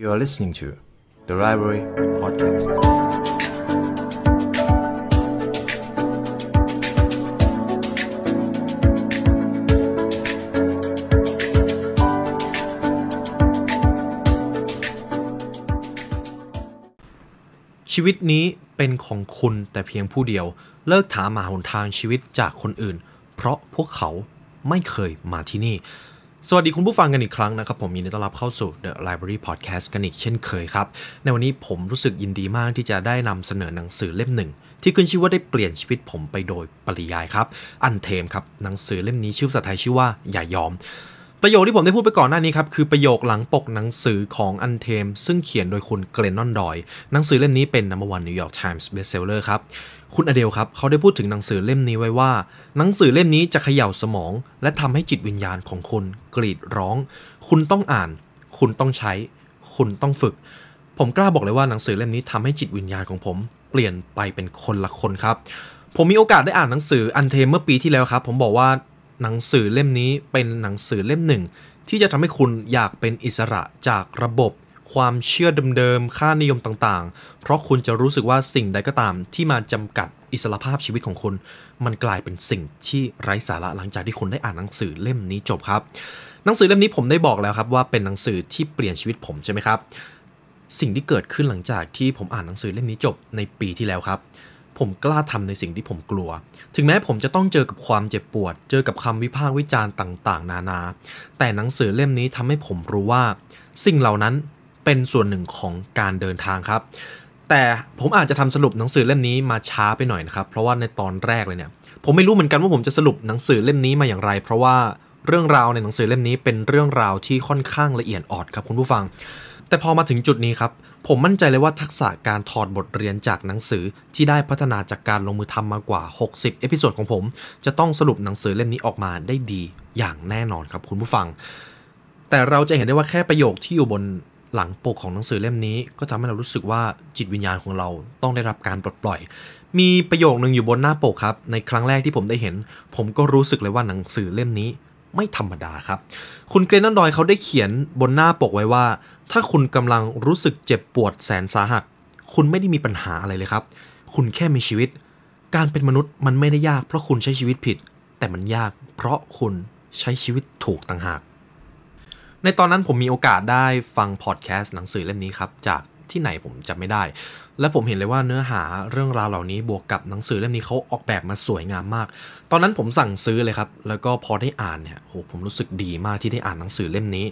You are listening to the Library Podcast. ชีวิตนี้เป็นของคุณแต่เพียงผู้เดียว เลิกถามหาหนทางชีวิตจากคนอื่น เพราะพวกเขาไม่เคยมาที่นี่ สวัสดีคุณผู้ฟังกันอีกครั้งนะครับ ผมยินดีต้อนรับเข้าสู่ The Library Podcast กันอีกเช่นเคยครับ ในวันนี้ผมรู้สึกยินดีมากที่จะได้นำเสนอหนังสือเล่มหนึ่ง ที่ขึ้นชื่อว่าได้เปลี่ยนชีวิตผมไปโดยปริยายครับ อันเทมครับ หนังสือเล่มนี้ชื่อภาษาไทยชื่อว่าอย่ายอม ประโยคที่ผมได้พูดไปก่อนหน้านี้ครับ คือประโยคหลังปกหนังสือของอันเทมซึ่งเขียนโดยคุณเกรนนอนดอย หนังสือเล่มนี้เป็น number one New York Times bestseller ครับ คุณอเดลครับเขาได้พูดถึงหนังสือเล่มนี้ไว้ว่า หนังสือเล่มนี้จะเขย่าสมอง และทำให้จิตวิญญาณของคุณกรีดร้อง คุณต้องอ่าน คุณต้องใช้ คุณต้องฝึก ผมกล้าบอกเลยว่าหนังสือเล่มนี้ทำให้จิตวิญญาณของผม เปลี่ยนไปเป็นคนละคนครับ ผมมีโอกาสได้อ่านหนังสืออันเทมเมื่อปีที่แล้วครับ ผมบอกว่าหนังสือเล่มนี้เป็นหนังสือเล่มหนึ่ง ที่จะทำให้คุณอยากเป็นอิสระจากระบบ ความเชื่อเดิมๆ ค่านิยมต่างๆ เพราะคุณจะรู้สึกว่าสิ่งใดก็ตามที่มาจำกัดอิสรภาพชีวิตของคุณ มันกลายเป็นสิ่งที่ไร้สาระหลังจากที่คุณได้อ่านหนังสือเล่มนี้จบครับ หนังสือเล่มนี้ผมได้บอกแล้วครับว่าเป็นหนังสือที่เปลี่ยนชีวิตผมใช่ไหมครับ สิ่งที่เกิดขึ้นหลังจากที่ผมอ่านหนังสือเล่มนี้จบในปีที่แล้วครับผมกล้าทำในสิ่งที่ผมกลัว ถึงแม้ผมจะต้องเจอกับความเจ็บปวด เจอกับคำวิพากษ์วิจารณ์ต่าง ๆ นานา แต่หนังสือเล่มนี้ทำให้ผมรู้ว่า สิ่งเหล่านั้น เป็นส่วนหนึ่งของการเดินทางครับ แต่ผมอาจจะทำสรุปหนังสือเล่มนี้มาช้าไปหน่อยนะครับ เพราะว่าในตอนแรกเลยเนี่ย ผมไม่รู้เหมือนกันว่าผมจะสรุปหนังสือเล่มนี้มาอย่างไร เพราะว่าเรื่องราวในหนังสือเล่มนี้เป็นเรื่องราวที่ค่อนข้างละเอียดอ่อนครับคุณผู้ฟัง แต่พอมาถึงจุดนี้ครับผมมั่นใจเลยว่าทักษะการถอดบทเรียนจากหนังสือที่ได้พัฒนาจากการลงมือทำมากว่า 60 episode ของผม จะต้องสรุปหนังสือเล่มนี้ออกมาได้ดีอย่างแน่นอนครับคุณผู้ฟัง แต่เราจะเห็นได้ว่าแค่ประโยคที่อยู่บน หลังปกของหนังสือเล่มนี้ ก็ทำให้เรารู้สึกว่าจิตวิญญาณของเราต้องได้รับการปลดปล่อย มีประโยคนึงอยู่บนหน้าปกครับ ในครั้งแรกที่ผมได้เห็น ผมก็รู้สึกเลยว่าหนังสือเล่มนี้ไม่ธรรมดาครับ คุณเกรนนอนดอยเขาได้เขียนบนหน้าปกไว้ว่า ถ้าคุณกำลังรู้สึกเจ็บปวดแสนสาหัส คุณไม่ได้มีปัญหาอะไรเลยครับ คุณแค่มีชีวิต การเป็นมนุษย์มันไม่ได้ยากเพราะคุณใช้ชีวิตผิด แต่มันยากเพราะคุณใช้ชีวิตถูกต่างหาก ในตอนนั้นผมมีโอกาสได้ฟังพอดแคสต์หนังสือเล่มนี้ครับ จากที่ไหนผมจำไม่ได้ และผมเห็นเลยว่าเนื้อหาเรื่องราวเหล่านี้บวกกับหนังสือเล่มนี้เขาออกแบบมาสวยงามมาก ตอนนั้นผมสั่งซื้อเลยครับ แล้วก็พอได้อ่านเนี่ยโหผมรู้สึกดีมากที่ได้อ่านหนังสือเล่มนี้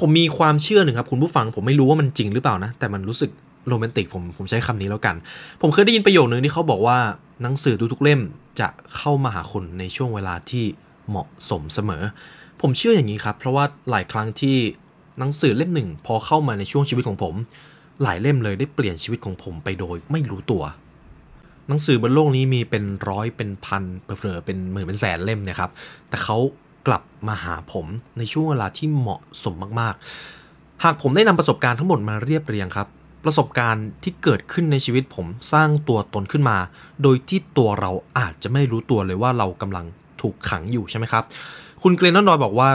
ผมมีความเชื่อหนึ่งครับคุณผู้ฟังผมไม่รู้ว่ามันจริงหรือเปล่านะ แต่มันรู้สึกโรแมนติกผมผมใช้คำนี้แล้วกัน ผมเคยได้ยินประโยคนึงที่เขาบอกว่าหนังสือทุกๆเล่มจะเข้ามาหาคุณในช่วงเวลาที่เหมาะสมเสมอ ผมเชื่ออย่างนี้ครับ เพราะว่าหลายครั้งที่หนังสือเล่มหนึ่ง พอเข้ามาในช่วงชีวิตของผม หลายเล่มเลยได้เปลี่ยนชีวิตของผมไปโดยไม่รู้ตัว หนังสือบนโลกนี้มีเป็นร้อยเป็นพันเผลอเป็นหมื่นเป็นแสนเล่มนะครับ แต่เขากลับมาหาผมในช่วงเวลาที่เหมาะสมมากๆ หากผมได้นำประสบการณ์ทั้งหมดมาเรียบเรียงครับ ประสบการณ์ที่เกิดขึ้นในชีวิตผมสร้างตัวตนขึ้นมา โดยที่ตัวเราอาจจะไม่รู้ตัวเลยว่าเรากำลังถูกขังอยู่ใช่ไหมครับ คุณเกรนนอนดอยบอกว่า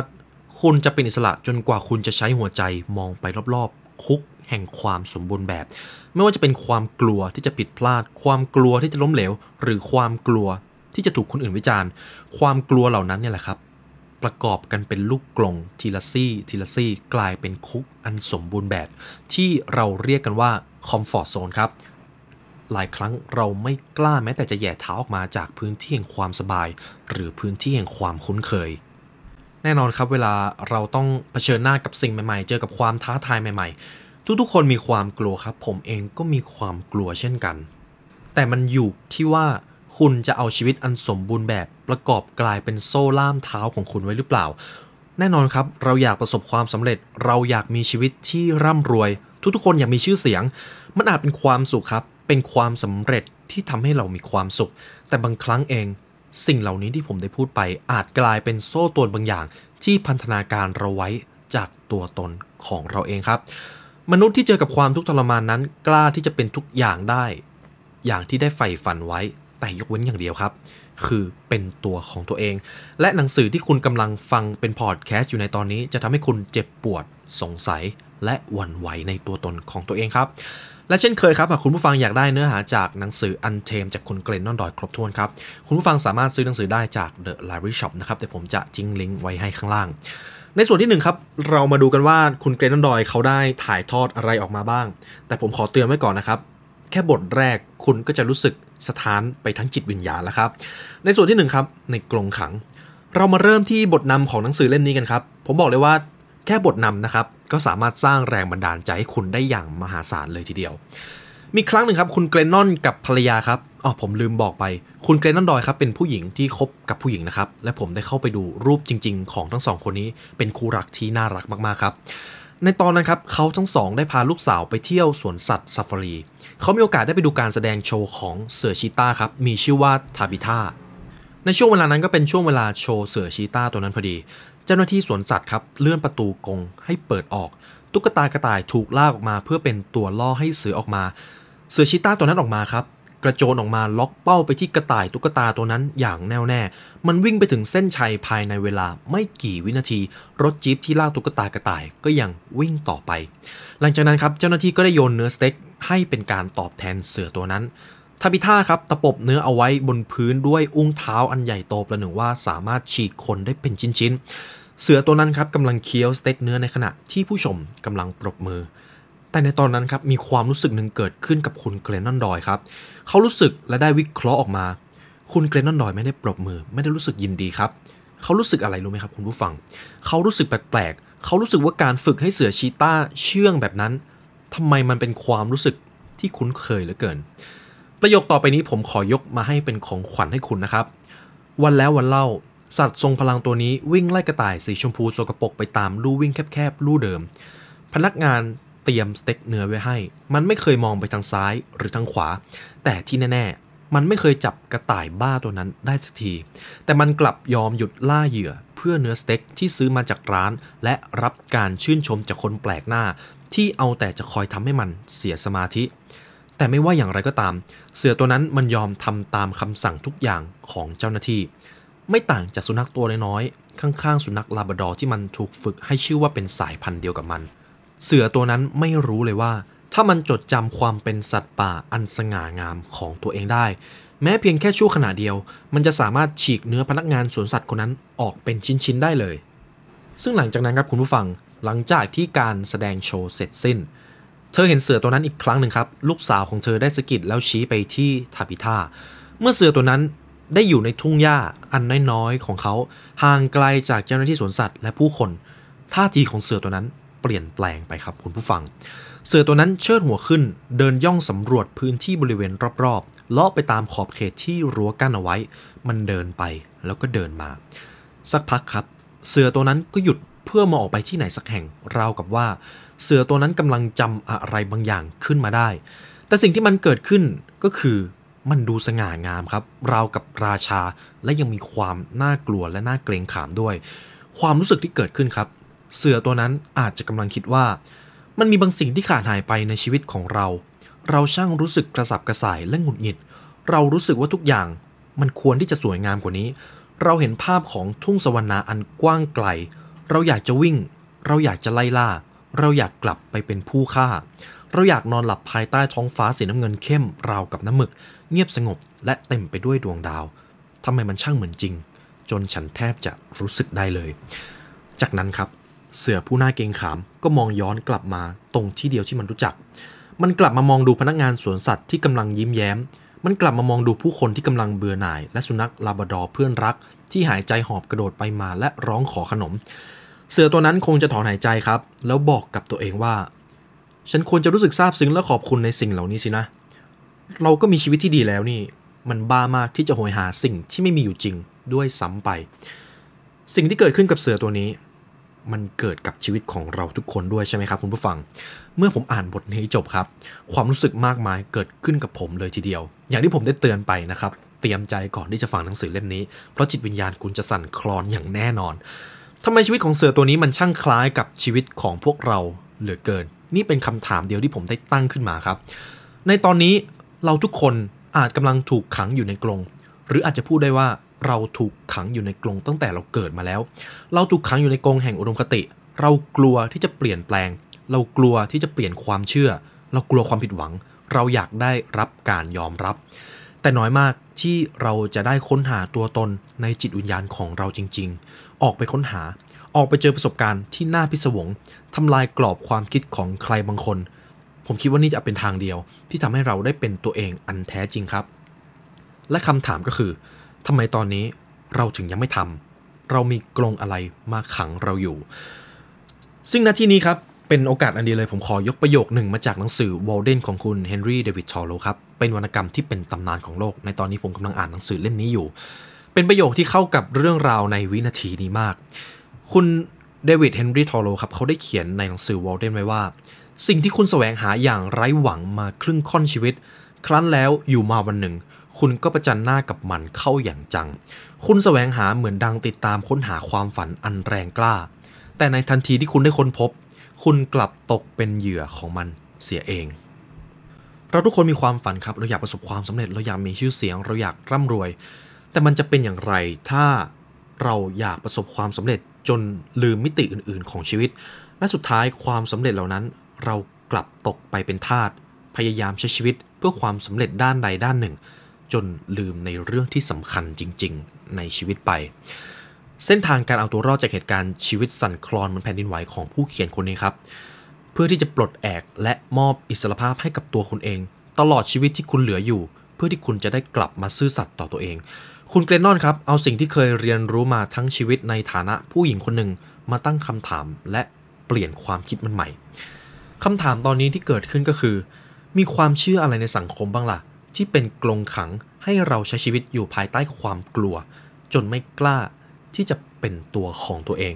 คุณจะเป็นอิสระจนกว่าคุณจะใช้หัวใจมองไปรอบๆ คุกแห่งความสมบูรณ์แบบ ไม่ว่าจะเป็นความกลัวที่จะผิดพลาด ความกลัวที่จะล้มเหลว หรือความกลัวที่จะถูกคนอื่นวิจารณ์ ความกลัวเหล่านั้นเนี่ยแหละครับ ประกอบกันเป็นลูกกลงทีละซี่ ทีละซี่ กลายเป็นคุกอันสมบูรณ์แบบ ที่เราเรียกกันว่าคอมฟอร์ z โซนครับหลายครั้งเราไม่กล้าแม้แต่จะแย่เท้าออกมาจากพื้นที่แห่งความสบาย หรือพื้นที่แห่งความคุ้นเคย แน่นอนครับเวลาเราต้องเผชิญหน้ากับสิ่งใหม่ๆ เจอกับความท้าทายใหม่ ๆ ทุกๆ คนมีความกลัวครับ ผมเองก็มีความกลัวเช่นกัน แต่มันอยู่ที่ว่าคุณจะเอาชีวิตอันสมบูรณ์แบบประกอบกลายเป็นโซ่ล่ามเท้าของคุณไว้หรือเปล่า แน่นอนครับเราอยากประสบความสำเร็จ เราอยากมีชีวิตที่ร่ำรวย ทุกๆ คนอยากมีชื่อเสียง มันอาจเป็นความสุขครับ เป็นความสำเร็จที่ทำให้เรามีความสุข แต่บางครั้งเอง สิ่งเหล่านี้ที่ผมได้พูดไปอาจกลายเป็นโซ่ตรวนบางอย่าง ที่พันธนาการเราไว้จากตัวตนของเราเองครับ มนุษย์ที่เจอกับความทุกข์ทรมานนั้น กล้าที่จะเป็นทุกอย่างได้ อย่างที่ได้ใฝ่ฝันไว้แต่ยกเว้นอย่างเดียวครับ คือเป็นตัวของตัวเอง และหนังสือที่คุณกำลังฟังเป็นพอดแคสต์อยู่ในตอนนี้ จะทำให้คุณเจ็บปวดสงสัย และหวั่นไหวในตัวตนของตัวเองครับ และเช่นเคยครับหากคุณผู้ฟังอยากได้เนื้อหาจากหนังสืออันเทมจากคุณเกรนนอนดอยครบถ้วนครับ คุณผู้ฟังสามารถซื้อหนังสือได้จาก The Library Shop นะครับแต่ผมจะทิ้งลิงก์ไว้ให้ข้างล่าง ในส่วนที่หนึ่งครับเรามาดูกันว่าคุณเกรนนอนดอยเขาได้ถ่ายทอดอะไรออกมาบ้าง แต่ผมขอเตือนไว้ก่อนนะครับแค่บทแรกคุณก็จะรู้สึกสถานไปทั้งจิตวิญญาณแล้วครับ ในส่วนที่หนึ่งครับในกรงขัง เรามาเริ่มที่บทนำของหนังสือเล่มนี้กันครับ ผมบอกเลยว่า แค่บทนำนะครับ ก็สามารถสร้างแรงบันดาลใจให้คุณได้อย่างมหาศาลเลยทีเดียว มีครั้งหนึ่งครับ คุณเกรนนอนกับภรรยาครับอ๋อผมลืมบอกไป คุณเกรนนอนดอยครับเป็นผู้หญิงที่คบกับผู้หญิงนะครับ และผมได้เข้าไปดูรูปจริง ๆ ของทั้งสองคนนี้ เป็นคู่รักที่น่ารักมากๆครับในตอนนั้นครับเขาทั้งสองได้พาลูกสาวไปเที่ยวสวนสัตว์ซาฟารี เขามีโอกาสได้ไปดูการแสดงโชว์ของเสือชีตาครับ มีชื่อว่าทาบิท่าในช่วงเวลานั้นก็เป็นช่วงเวลาโชว์เสือชีตาตัวนั้นพอดี เจ้าหน้าที่สวนสัตว์ครับเลื่อนประตูกรงให้เปิดออก ตุ๊กตากระต่ายถูกลากออกมา เพื่อเป็นตัวล่อให้เสือออกมา เสือชีต้าตัวนั้นออกมาครับกระโจนออกมาล็อกเป้าไปที่กระต่ายตุ๊กตาตัวนั้นอย่างแน่วแน่ มันวิ่งไปถึงเส้นชัยภายในเวลาไม่กี่วินาที รถจี๊ปที่ลากตุ๊กตากระต่ายก็ยังวิ่งต่อไป หลังจากนั้นครับเจ้าหน้าที่ก็ได้โยนเนื้อสเต็กให้เป็นการตอบแทนเสือตัวนั้นทาบิท่าครับตะปบเนื้อเอาไว้บนพื้นด้วยอุ้งเท้าอันใหญ่โตประหนึ่งว่าสามารถฉีกคนได้เป็นชิ้นๆ เสือตัวนั้นครับกำลังเคี้ยวสเต็กเนื้อในขณะที่ผู้ชมกำลังปรบมือ แต่ในตอนนั้นครับมีความรู้สึกหนึ่งเกิดขึ้นกับคุณเกรนนอนดอยครับ เขารู้สึกและได้วิเคราะห์ออกมา คุณเกรนนอนดอยไม่ได้ปรบมือ ไม่ได้รู้สึกยินดีครับ เขารู้สึกอะไรรู้ไหมครับคุณผู้ฟัง เขารู้สึกแปลกๆ เขารู้สึกว่าการฝึกให้เสือชีต้าเชื่องแบบนั้นทำไมมันเป็นความรู้สึกที่คุ้นเคยเหลือเกิน ประโยคต่อไปนี้ผมขอยกมาให้เป็นของขวัญให้คุณนะครับ วันแล้ววันเล่า สัตว์ทรงพลังตัวนี้วิ่งไล่กระต่ายสีชมพูโสกปรกไปตามลู่วิ่งแคบๆลู่เดิม พนักงานเตรียมสเต็กเนื้อไว้ให้ มันไม่เคยมองไปทางซ้ายหรือทางขวา แต่ที่แน่ๆ มันไม่เคยจับกระต่ายบ้าตัวนั้นได้สักที แต่มันกลับยอมหยุดล่าเหยื่อเพื่อเนื้อสเต็กที่ซื้อมาจากร้าน และรับการชื่นชมจากคนแปลกหน้า ที่เอาแต่จะคอยทำให้มันเสียสมาธิ แต่ไม่ว่าอย่างไรก็ตาม เสือตัวนั้นมันยอมทำตามคำสั่งทุกอย่างของเจ้าหน้าที่ ไม่ต่างจากสุนัขตัวน้อยๆข้างๆ สุนัขลาบราดอที่มันถูกฝึกให้ชื่อว่าเป็นสายพันธุ์เดียวกับมัน เสือตัวนั้นไม่รู้เลยว่า ถ้ามันจดจำความเป็นสัตว์ป่าอันสง่างามของตัวเองได้ แม้เพียงแค่ชั่วขณะเดียว มันจะสามารถฉีกเนื้อพนักงานสวนสัตว์คนนั้นออกเป็นชิ้นๆได้เลย ซึ่งหลังจากนั้นครับคุณผู้ฟังหลังจากที่การแสดงโชว์เสร็จสิ้น เธอเห็นเสือตัวนั้นอีกครั้งหนึ่งครับ ลูกสาวของเธอได้สะกิดแล้วชี้ไปที่ทาพิท่าเมื่อเสือตัวนั้น ได้อยู่ในทุ่งหญ้าอันน้อยๆของเขาห่างไกลจากเจ้าหน้าที่สวนสัตว์และผู้คนท่าทีของเสือตัวนั้นเปลี่ยนแปลงไปครับคุณผู้ฟัง เสือตัวนั้นเชิดหัวขึ้น เดินย่องสำรวจพื้นที่บริเวณรอบๆเลาะไปตามขอบเขตที่รั้วกั้นเอาไว้ มันเดินไปแล้วก็เดินมา สักพักครับ เสือตัวนั้นก็หยุดเพื่อมองออกไปที่ไหนสักแห่งราวกับว่า เสือตัวนั้นกำลังจำอะไรบางอย่างขึ้นมาได้ แต่สิ่งที่มันเกิดขึ้นก็คือ มันดูสง่างามครับ ราวกับราชาและยังมีความน่ากลัวและน่าเกรงขามด้วย ความรู้สึกที่เกิดขึ้นครับ เสือตัวนั้นอาจจะกำลังคิดว่า มันมีบางสิ่งที่ขาดหายไปในชีวิตของเรา เราช่างรู้สึกกระสับกระส่ายและหงุดหงิด เรารู้สึกว่าทุกอย่างมันควรที่จะสวยงามกว่านี้ เราเห็นภาพของทุ่งสวรรณาอันกว้างไกล เราอยากจะวิ่ง เราอยากจะไล่ล่า เราอยากกลับไปเป็นผู้ฆ่า เราอยากนอนหลับภายใต้ท้องฟ้าสีน้ำเงินเข้มราวกับน้ำหมึก เงียบสงบและเต็มไปด้วยดวงดาวทำไมมันช่างเหมือนจริง จนฉันแทบจะรู้สึกได้เลย จากนั้นครับ เสือผู้น่าเกรงขามก็มองย้อนกลับมาตรงที่เดียวที่มันรู้จัก มันกลับมามองดูพนักงานสวนสัตว์ที่กำลังยิ้มแย้ม มันกลับมามองดูผู้คนที่กำลังเบื่อหน่าย และสุนัขลาบราดอร์เพื่อนรัก ที่หายใจหอบกระโดดไปมาและร้องขอขนม เสือตัวนั้นคงจะถอนหายใจครับ แล้วบอกกับตัวเองว่า ฉันควรจะรู้สึกซาบซึ้งและขอบคุณในสิ่งเหล่านี้สินะ เราก็มีชีวิตที่ดีแล้วนี่ มันบ้ามากที่จะโหยหาสิ่งที่ไม่มีอยู่จริงด้วยซ้ำไป สิ่งที่เกิดขึ้นกับเสือตัวนี้ มันเกิดกับชีวิตของเราทุกคนด้วยใช่ไหมครับคุณผู้ฟัง เมื่อผมอ่านบทนี้จบครับ ความรู้สึกมากมายเกิดขึ้นกับผมเลยทีเดียว อย่างที่ผมได้เตือนไปนะครับ เตรียมใจก่อนที่จะฟังหนังสือเล่มนี้ เพราะจิตวิญญาณคุณจะสั่นคลอนอย่างแน่นอนทำไมชีวิตของเสือตัวนี้มันช่างคล้ายกับชีวิตของพวกเราเหลือเกิน นี่เป็นคำถามเดียวที่ผมได้ตั้งขึ้นมาครับ ในตอนนี้เราทุกคนอาจกำลังถูกขังอยู่ในกรงหรืออาจจะพูดได้ว่าเราถูกขังอยู่ในกรงตั้งแต่เราเกิดมาแล้ว เราถูกขังอยู่ในกรงแห่งอุดมคติ เรากลัวที่จะเปลี่ยนแปลง เรากลัวที่จะเปลี่ยนความเชื่อ เรากลัวความผิดหวัง เราอยากได้รับการยอมรับ แต่น้อยมากที่เราจะได้ค้นหาตัวตนในจิตวิญญาณของเราจริง ๆ ออกไปค้นหา ออกไปเจอประสบการณ์ที่น่าพิศวงทำลายกรอบความคิดของใครบางคน ผมคิดว่านี่จะเป็นทางเดียว ที่ทำให้เราได้เป็นตัวเองอันแท้จริงครับ และคำถามก็คือทำไมตอนนี้เราถึงยังไม่ทำเรามีกรงอะไรมาขังเราอยู่ ซึ่งณที่นี้ครับเป็นโอกาสอันดีเลยผมขอยกประโยคหนึ่งมาจากหนังสือวอลเดนของคุณเฮนรี่เดวิดชอโลครับ เป็นวรรณกรรมที่เป็นตำนานของโลก ในตอนนี้ผมกำลังอ่านหนังสือเล่มนี้อยู่ เป็นประโยคที่เข้ากับเรื่องราวในวินาทีนี้มาก คุณเดวิดเฮนรี่ทอโลครับเขาได้เขียนในหนังสือวอลเดนไว้ว่า สิ่งที่คุณแสวงหาอย่างไร้หวังมาครึ่งค่อนชีวิต ครั้นแล้วอยู่มาวันหนึ่ง คุณก็ประจันหน้ากับมันเข้าอย่างจัง คุณแสวงหาเหมือนดังติดตามค้นหาความฝันอันแรงกล้า แต่ในทันทีที่คุณได้ค้นพบ คุณกลับตกเป็นเหยื่อของมันเสียเองเราทุกคนมีความฝันครับ เราอยากประสบความสำเร็จ เราอยากมีชื่อเสียง เราอยากร่ำรวย แต่มันจะเป็นอย่างไรถ้าเราอยากประสบความสำเร็จ จนลืมมิติอื่นๆ ของชีวิต และสุดท้ายความสำเร็จเหล่านั้น เรากลับตกไปเป็นทาสพยายามใช้ชีวิตเพื่อความสำเร็จด้านใดด้านหนึ่ง จนลืมในเรื่องที่สำคัญจริง ๆ ในชีวิตไป เส้นทางการเอาตัวรอดจากเหตุการณ์ชีวิตสั่นคลอนเหมือนแผ่นดินไหวของผู้เขียนคนนี้ครับ เพื่อที่จะปลดแอกและมอบอิสรภาพให้กับตัวคุณเอง ตลอดชีวิตที่คุณเหลืออยู่ เพื่อที่คุณจะได้กลับมาซื่อสัตย์ต่อตัวเอง คุณเกรนนอนครับ เอาสิ่งที่เคยเรียนรู้มาทั้งชีวิตในฐานะผู้หญิงคนหนึ่งมาตั้งคำถามและเปลี่ยนความคิดมันใหม่คำถามตอนนี้ที่เกิดขึ้นก็คือ มีความเชื่ออะไรในสังคมบ้างล่ะ ที่เป็นกรงขังให้เราใช้ชีวิตอยู่ภายใต้ความกลัว จนไม่กล้าที่จะเป็นตัวของตัวเอง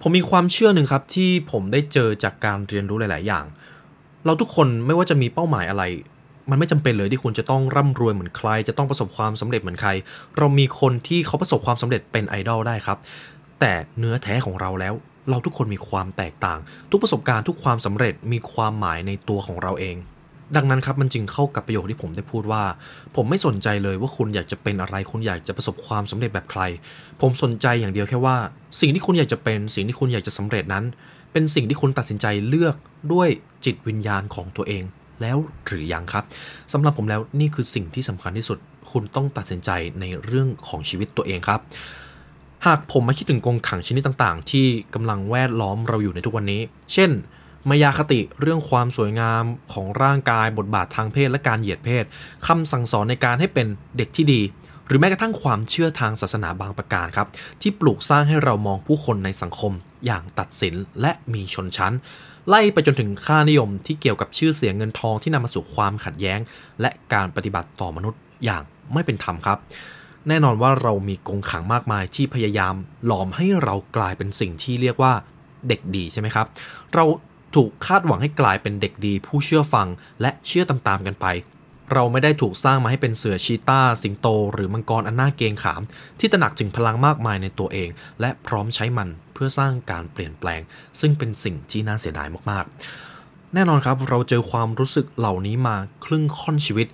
ผมมีความเชื่อหนึ่งครับที่ผมได้เจอจากการเรียนรู้หลาย ๆ อย่าง เราทุกคนไม่ว่าจะมีเป้าหมายอะไร มันไม่จำเป็นเลยที่คุณจะต้องร่ำรวยเหมือนใคร จะต้องประสบความสำเร็จเหมือนใคร เรามีคนที่เขาประสบความสำเร็จเป็นไอดอลได้ครับ แต่เนื้อแท้ของเราแล้ว เราทุกคนมีความแตกต่าง ทุกประสบการณ์ทุกความสำเร็จมีความหมายในตัวของเราเอง ดังนั้นครับมันจึงเข้ากับประโยคที่ผมได้พูดว่า ผมไม่สนใจเลยว่าคุณอยากจะเป็นอะไร คุณอยากจะประสบความสำเร็จแบบใคร ผมสนใจอย่างเดียวแค่ว่า สิ่งที่คุณอยากจะเป็น สิ่งที่คุณอยากจะสำเร็จนั้น เป็นสิ่งที่คุณตัดสินใจเลือกด้วยจิตวิญญาณของตัวเอง แล้วหรือยังครับสำหรับผมแล้วนี่คือสิ่งที่สำคัญที่สุด คุณต้องตัดสินใจในเรื่องของชีวิตตัวเองครับ หากผมมาคิดถึงกรงขังชนิดต่างๆ ที่กำลังแวดล้อมเราอยู่ในทุกวันนี้ เช่นมายาคติเรื่องความสวยงามของร่างกายบทบาททางเพศและการเหยียดเพศคำสั่งสอนในการให้เป็นเด็กที่ดี หรือแม้กระทั่งความเชื่อทางศาสนาบางประการครับ ที่ปลูกสร้างให้เรามองผู้คนในสังคมอย่างตัดสินและมีชนชั้น ไล่ไปจนถึงค่านิยมที่เกี่ยวกับชื่อเสียงเงินทองที่นำมาสู่ความขัดแย้ง และการปฏิบัติต่อมนุษย์อย่างไม่เป็นธรรมครับ แน่นอนว่าเรามีกงขังมากมายที่พยายามหลอมให้เรากลายเป็นสิ่งที่เรียกว่าเด็กดีใช่ไหมครับ เราถูกคาดหวังให้กลายเป็นเด็กดีผู้เชื่อฟังและเชื่อตามๆกันไป เราไม่ได้ถูกสร้างมาให้เป็นเสือชีตาสิงโต หรือมังกรอันน่าเกงขาม ที่ตระหนักถึงพลังมากมายในตัวเอง และพร้อมใช้มันเพื่อสร้างการเปลี่ยนแปลง ซึ่งเป็นสิ่งที่น่าเสียดายมากๆ แน่นอนครับเราเจอความรู้สึกเหล่านี้มาครึ่งค่อนชีวิต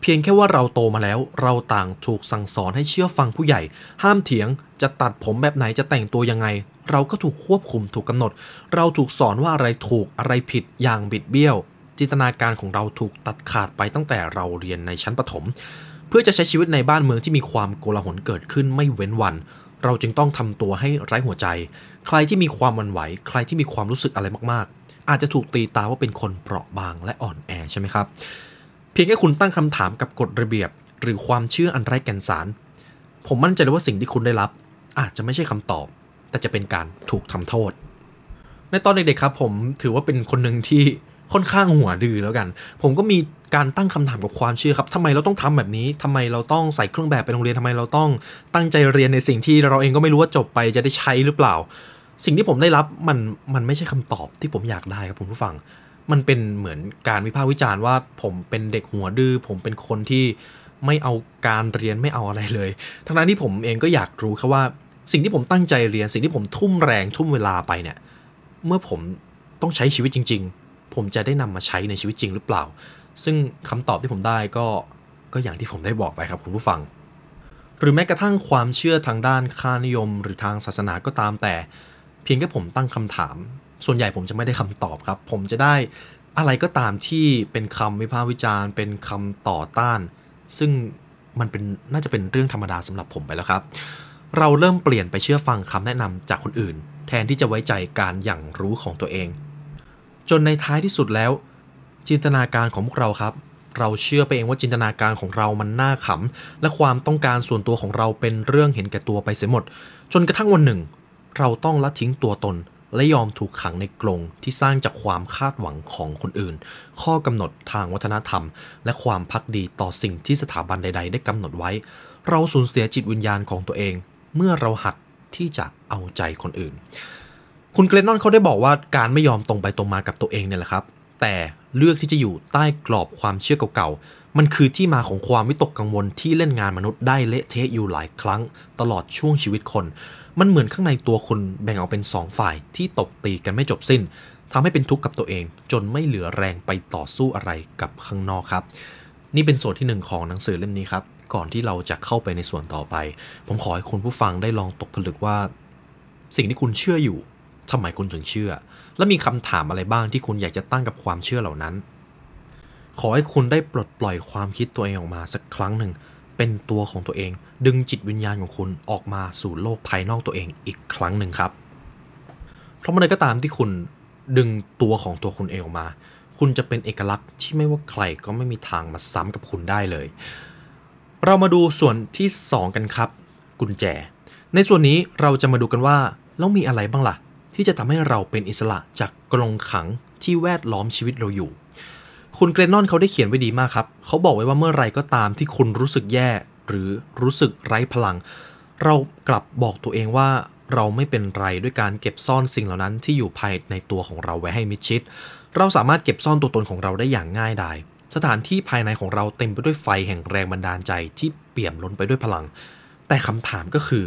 เพียงแค่ว่าเราโตมาแล้ว เราต่างถูกสั่งสอนให้เชื่อฟังผู้ใหญ่ ห้ามเถียงจะตัดผมแบบไหนจะแต่งตัวยังไง เราก็ถูกควบคุมถูกกำหนด เราถูกสอนว่าอะไรถูกอะไรผิดอย่างบิดเบี้ยว จินตนาการของเราถูกตัดขาดไปตั้งแต่เราเรียนในชั้นประถม เพื่อจะใช้ชีวิตในบ้านเมืองที่มีความโกลาหลเกิดขึ้นไม่เว้นวัน เราจึงต้องทำตัวให้ไร้หัวใจ ใครที่มีความวันไหว ใครที่มีความรู้สึกอะไรมากๆ อาจจะถูกตีตาว่าเป็นคนเปราะบางและอ่อนแอใช่ไหมครับ เพียงแค่คุณตั้งคำถามกับกฎระเบียบ หรือความเชื่ออันไร้แก่นสาร ผมมั่นใจเลยว่าสิ่งที่คุณได้รับ อาจจะไม่ใช่คำตอบ แต่จะเป็นการถูกทำโทษในตอนเด็กๆครับผมถือว่าเป็นคนหนึ่งที่ ค่อนข้างหัวดื้อแล้วกัน ผมก็มีการตั้งคำถามกับความเชื่อครับทำไมเราต้องทำแบบนี้ทำไมเราต้องใส่เครื่องแบบไปโรงเรียนทำไมเราต้องตั้งใจเรียนในสิ่งที่เราเองก็ไม่รู้ว่าจบไปจะได้ใช้หรือเปล่า สิ่งที่ผมได้รับมันมันไม่ใช่คำตอบที่ผมอยากได้ครับคุณผู้ฟัง มันเป็นเหมือนการวิพากษ์วิจารณ์ว่า ผมเป็นเด็กหัวดื้อผมเป็นคนที่ไม่เอาการเรียนไม่เอาอะไรเลย ทั้งนั้นที่ผมเองก็อยากรู้แค่ว่าสิ่งที่ผมตั้งใจเรียนสิ่งที่ผมทุ่มแรงทุ่มเวลาไปเนี่ย เมื่อผมต้องใช้ชีวิตจริง ผมจะได้นำมาใช้ในชีวิตจริงหรือเปล่า ซึ่งคำตอบที่ผมได้ก็ก็อย่างที่ผมได้บอกไปครับคุณผู้ฟัง หรือแม้กระทั่งความเชื่อทางด้านค่านิยม หรือทางศาสนาก็ตามแต่ เพียงแค่ผมตั้งคำถาม ส่วนใหญ่ผมจะไม่ได้คำตอบครับ ผมจะได้อะไรก็ตามที่เป็นคำวิพากษ์วิจารณ์ เป็นคำต่อต้าน ซึ่งมันเป็นน่าจะเป็นเรื่องธรรมดาสำหรับผมไปแล้วครับ เราเริ่มเปลี่ยนไปเชื่อฟังคำแนะนำจากคนอื่น แทนที่จะไว้ใจการอย่างรู้ของตัวเอง จนในท้ายที่สุดแล้ว จินตนาการของพวกเราครับ เราเชื่อไปเองว่าจินตนาการของเรามันน่าขำ และความต้องการส่วนตัวของเราเป็นเรื่องเห็นแก่ตัวไปเสียหมด จนกระทั่งวันหนึ่ง เราต้องละทิ้งตัวตน และยอมถูกขังในกรงที่สร้างจากความคาดหวังของคนอื่น ข้อกำหนดทางวัฒนธรรม และความพักดีต่อสิ่งที่สถาบันใด ๆ ได้กำหนดไว้ เราสูญเสียจิตวิญญาณของตัวเอง เมื่อเราหัดที่จะเอาใจคนอื่น คุณเกรนนอนเขาได้บอกว่าการไม่ยอมตรงไปตรงมากับตัวเองเนี่ยแหละครับ แต่เลือกที่จะอยู่ใต้กรอบความเชื่อเก่าๆ มันคือที่มาของความวิตกกังวลที่เล่นงานมนุษย์ได้เละเทะอยู่หลายครั้ง ตลอดช่วงชีวิตคน มันเหมือนข้างในตัวคุณแบ่งออกเป็นสองฝ่ายที่ตบตีกันไม่จบสิ้นทำให้เป็นทุกข์กับตัวเอง จนไม่เหลือแรงไปต่อสู้อะไรกับข้างนอกครับ นี่เป็นส่วนที่หนึ่งของหนังสือเล่มนี้ครับ ก่อนที่เราจะเข้าไปในส่วนต่อไป ผมขอให้คุณผู้ฟังได้ลองตกผลึกว่า สิ่งที่คุณเชื่ออยู่ ทำไมคุณถึงเชื่อ และมีคำถามอะไรบ้างที่คุณอยากจะตั้งกับความเชื่อเหล่านั้น ขอให้คุณได้ปลดปล่อยความคิดตัวเองออกมาสักครั้งหนึ่ง เป็นตัวของตัวเอง ดึงจิตวิญญาณของคุณออกมาสู่โลกภายนอกตัวเองอีกครั้งหนึ่งครับ เพราะเมื่อใดก็ตามที่คุณดึงตัวของตัวคุณเองออกมา คุณจะเป็นเอกลักษณ์ที่ไม่ว่าใครก็ไม่มีทางมาซ้ำกับคุณได้เลย เรามาดูส่วนที่ 2 กันครับ กุญแจ ในส่วนนี้เราจะมาดูกันว่าแล้วมีอะไรบ้างล่ะ ที่จะทำให้เราเป็นอิสระจากกรงขังที่แวดล้อมชีวิตเราอยู่ คุณเกรนนอนเขาได้เขียนไว้ดีมากครับ เขาบอกไว้ว่าเมื่อไรก็ตามที่คุณรู้สึกแย่ หรือรู้สึกไร้พลัง เรากลับบอกตัวเองว่าเราไม่เป็นไรด้วยการเก็บซ่อนสิ่งเหล่านั้นที่อยู่ภายในตัวของเราไว้ให้มิดชิด เราสามารถเก็บซ่อนตัวตนของเราได้อย่างง่ายดายสถานที่ภายในของเราเต็มไปด้วยไฟแห่งแรงบันดาลใจที่เปี่ยมล้นไปด้วยพลัง แต่คำถามก็คือ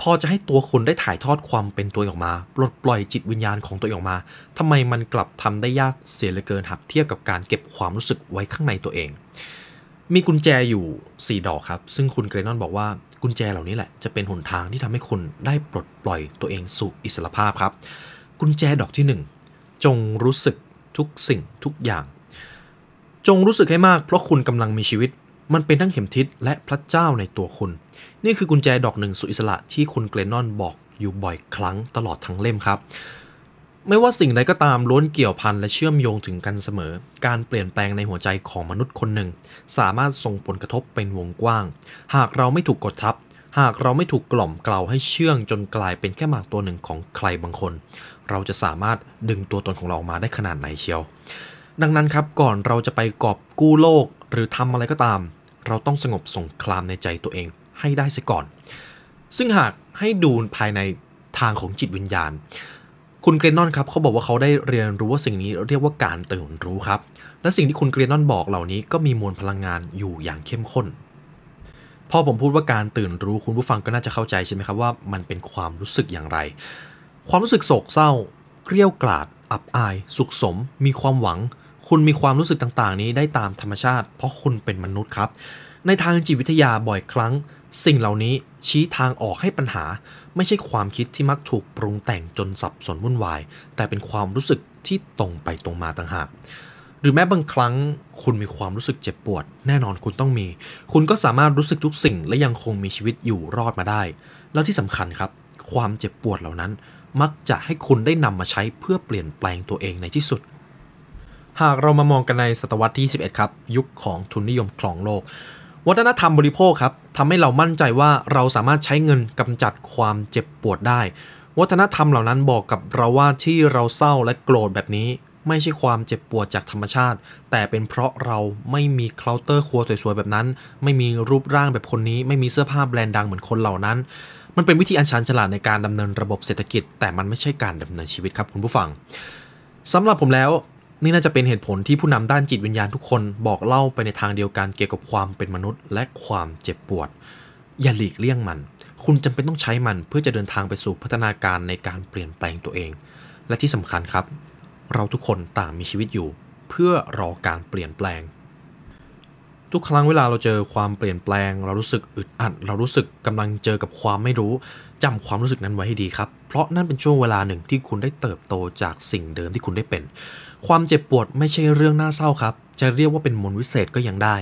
พอจะให้ตัวคุณได้ถ่ายทอดความเป็นตัวออกมาปลดปล่อยจิตวิญญาณของตัวออกมาทำไมมันกลับทำได้ยากเสียเหลือเกินหับเทียบกับการเก็บความรู้สึกไว้ข้างในตัวเอง มีกุญแจอยู่ 4 ดอกครับ ซึ่งคุณเกรนอนบอกว่ากุญแจเหล่านี้แหละจะเป็นหนทางที่ทำให้คุณได้ปลดปล่อยตัวเองสู่อิสรภาพครับ กุญแจดอกที่ 1 จงรู้สึกทุกสิ่งทุกอย่าง จงรู้สึกให้มากเพราะคุณกำลังมีชีวิต มันเป็นทั้งเข็มทิศและพระเจ้าในตัวคุณ นี่คือกุญแจดอกหนึ่งสู่อิสระที่คุณเกรนอนบอกอยู่บ่อยครั้งตลอดทั้งเล่มครับ ไม่ว่าสิ่งใดก็ตามล้วนเกี่ยวพันและเชื่อมโยงถึงกันเสมอ การเปลี่ยนแปลงในหัวใจของมนุษย์คนหนึ่ง สามารถส่งผลกระทบเป็นวงกว้าง หากเราไม่ถูกกดทับ หากเราไม่ถูกกล่อมกล่าวให้เชื่องจนกลายเป็นแค่หมากตัวหนึ่งของใครบางคน เราจะสามารถดึงตัวตนของเรามาได้ขนาดไหนเชียว ดังนั้นครับก่อนเราจะไปกอบกู้โลก หรือทำอะไรก็ตาม เราต้องสงบสงครามในใจตัวเองให้ได้เสียก่อน ซึ่งหากให้ดูภายในทางของจิตวิญญาณ คุณเกรนนอนครับเขาบอกว่าเขาได้เรียนรู้ว่าสิ่งนี้เรียกว่าการตื่นรู้ครับ และสิ่งที่คุณเกรนนอนบอกเหล่านี้ก็มีมวลพลังงานอยู่อย่างเข้มข้นพอผมพูดว่าการตื่นรู้คุณผู้ฟังก็น่าจะเข้าใจใช่ไหมครับว่ามันเป็นความรู้สึกอย่างไร ความรู้สึกโศกเศร้า เกลี้ยวกล่อดอับอาย สุขสม มีความหวัง คุณมีความรู้สึกต่างๆ นี้ได้ตามธรรมชาติ เพราะคุณเป็นมนุษย์ครับ ในทางจิตวิทยาบ่อยครั้ง สิ่งเหล่านี้ชี้ทางออกให้ปัญหา ไม่ใช่ความคิดที่มักถูกปรุงแต่งจนสับสนวุ่นวาย แต่เป็นความรู้สึกที่ตรงไปตรงมาต่างหากหรือแม้บางครั้งคุณมีความรู้สึกเจ็บปวด แน่นอนคุณต้องมี คุณก็สามารถรู้สึกทุกสิ่งและยังคงมีชีวิตอยู่รอดมาได้ แล้วที่สำคัญครับ ความเจ็บปวดเหล่านั้น มักจะให้คุณได้นำมาใช้เพื่อเปลี่ยนแปลงตัวเองในที่สุด หากเรามามองกันในศตวรรษที่ 21 ครับ ยุคของทุนนิยมครองโลก วัฒนธรรมบริโภคครับทำให้เรามั่นใจว่าเราสามารถใช้เงินกำจัดความเจ็บปวดได้ วัฒนธรรมเหล่านั้นบอกกับเราว่าที่เราเศร้าและโกรธแบบนี้ ไม่ใช่ความเจ็บปวดจากธรรมชาติ แต่เป็นเพราะเราไม่มีเคาน์เตอร์ครัวสวยๆแบบนั้น ไม่มีรูปร่างแบบคนนี้ ไม่มีเสื้อผ้าแบรนด์ดังเหมือนคนเหล่านั้น มันเป็นวิธีอันชันฉลาดในการดำเนินระบบเศรษฐกิจ แต่มันไม่ใช่การดำเนินชีวิตครับคุณผู้ฟังสำหรับผมแล้ว นี่น่าจะเป็นเหตุผลที่ผู้นำด้านจิตวิญญาณทุกคนบอกเล่าไปในทางเดียวกันเกี่ยวกับความเป็นมนุษย์ และความเจ็บปวด อย่าหลีกเลี่ยงมัน คุณจำเป็นต้องใช้มันเพื่อจะเดินทางไปสู่พัฒนาการในการเปลี่ยนแปลงตัวเอง และที่สำคัญครับ เราทุกคนต่างมีชีวิตอยู่ เพื่อรอการเปลี่ยนแปลง ทุกครั้งเวลาเราเจอความเปลี่ยนแปลง เรารู้สึกอึดอัด เรารู้สึกกำลังเจอกับความไม่รู้จำความรู้สึกนั้นไว้ให้ดีครับ เพราะนั่นเป็นช่วงเวลาหนึ่งที่คุณได้เติบโตจากสิ่งเดิมที่คุณได้เป็น ความเจ็บปวดไม่ใช่เรื่องน่าเศร้าครับ จะเรียกว่าเป็นมนต์วิเศษก็ยังได้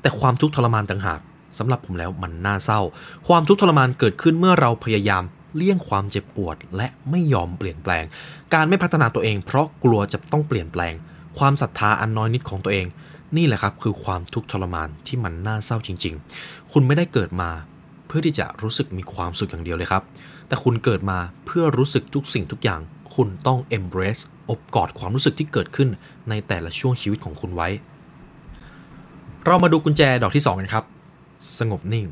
แต่ความทุกข์ทรมานต่างหากสำหรับผมแล้วมันน่าเศร้า ความทุกข์ทรมานเกิดขึ้นเมื่อเราพยายามเลี่ยงความเจ็บปวดและไม่ยอมเปลี่ยนแปลง การไม่พัฒนาตัวเองเพราะกลัวจะต้องเปลี่ยนแปลง ความศรัทธาอันน้อยนิดของตัวเอง นี่แหละครับคือความทุกข์ทรมานที่มันน่าเศร้าจริง ๆ คุณไม่ได้เกิดมา เพื่อที่จะรู้สึกมีความสุขอย่างเดียวเลยครับ แต่คุณเกิดมาเพื่อรู้สึกทุกสิ่งทุกอย่าง คุณต้อง embrace อบกอดความรู้สึกที่เกิดขึ้นในแต่ละช่วงชีวิตของคุณไว้ เรามาดูกุญแจดอกที่ 2 กันครับ สงบนิ่ง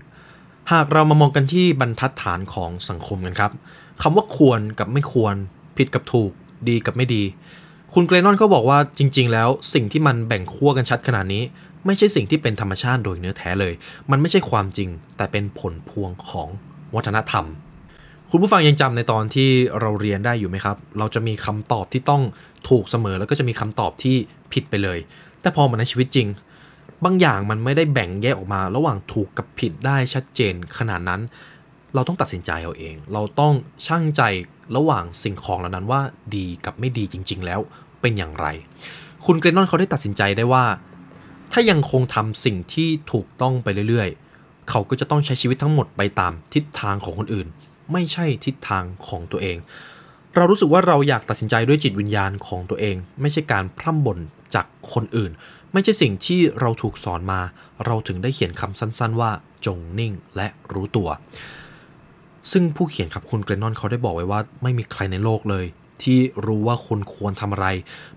หากเรามามองกันที่บรรทัดฐานของสังคมกันครับคำว่าควรกับไม่ควร ผิดกับถูก ดีกับไม่ดี คุณเกรนอนเขาบอกว่าจริง ๆ แล้วสิ่งที่มันแบ่งขั้วกันชัดขนาดนี้ ไม่ใช่สิ่งที่เป็นธรรมชาติโดยเนื้อแท้เลย มันไม่ใช่ความจริง แต่เป็นผลพวงของวัฒนธรรม คุณผู้ฟังยังจำในตอนที่เราเรียนได้อยู่ไหมครับ เราจะมีคำตอบที่ต้องถูกเสมอแล้วก็จะมีคำตอบที่ผิดไปเลย แต่พอมาในชีวิตจริง บางอย่างมันไม่ได้แบ่งแยกออกมา ระหว่างถูกกับผิดได้ชัดเจนขนาดนั้น เราต้องตัดสินใจเอาเอง เราต้องชั่งใจระหว่างสิ่งของเหล่านั้นว่าดีกับไม่ดีจริง ๆ แล้ว เป็นอย่างไร คุณเกรนอนเขาได้ตัดสินใจได้ว่า ถ้ายังคงทำสิ่งที่ถูกต้องไปเรื่อยๆ เขาก็จะต้องใช้ชีวิตทั้งหมดไปตามทิศทางของคนอื่น ไม่ใช่ทิศทางของตัวเอง เรารู้สึกว่าเราอยากตัดสินใจด้วยจิตวิญญาณของตัวเอง ไม่ใช่การพร่ำบ่นจากคนอื่น ไม่ใช่สิ่งที่เราถูกสอนมา เราถึงได้เขียนคำสั้น ๆ ว่าจงนิ่งและรู้ตัวซึ่งผู้เขียนครับคุณเกรนอนเขาได้บอกไว้ว่าไม่มีใครในโลกเลย ที่รู้ว่าคุณควรทำอะไร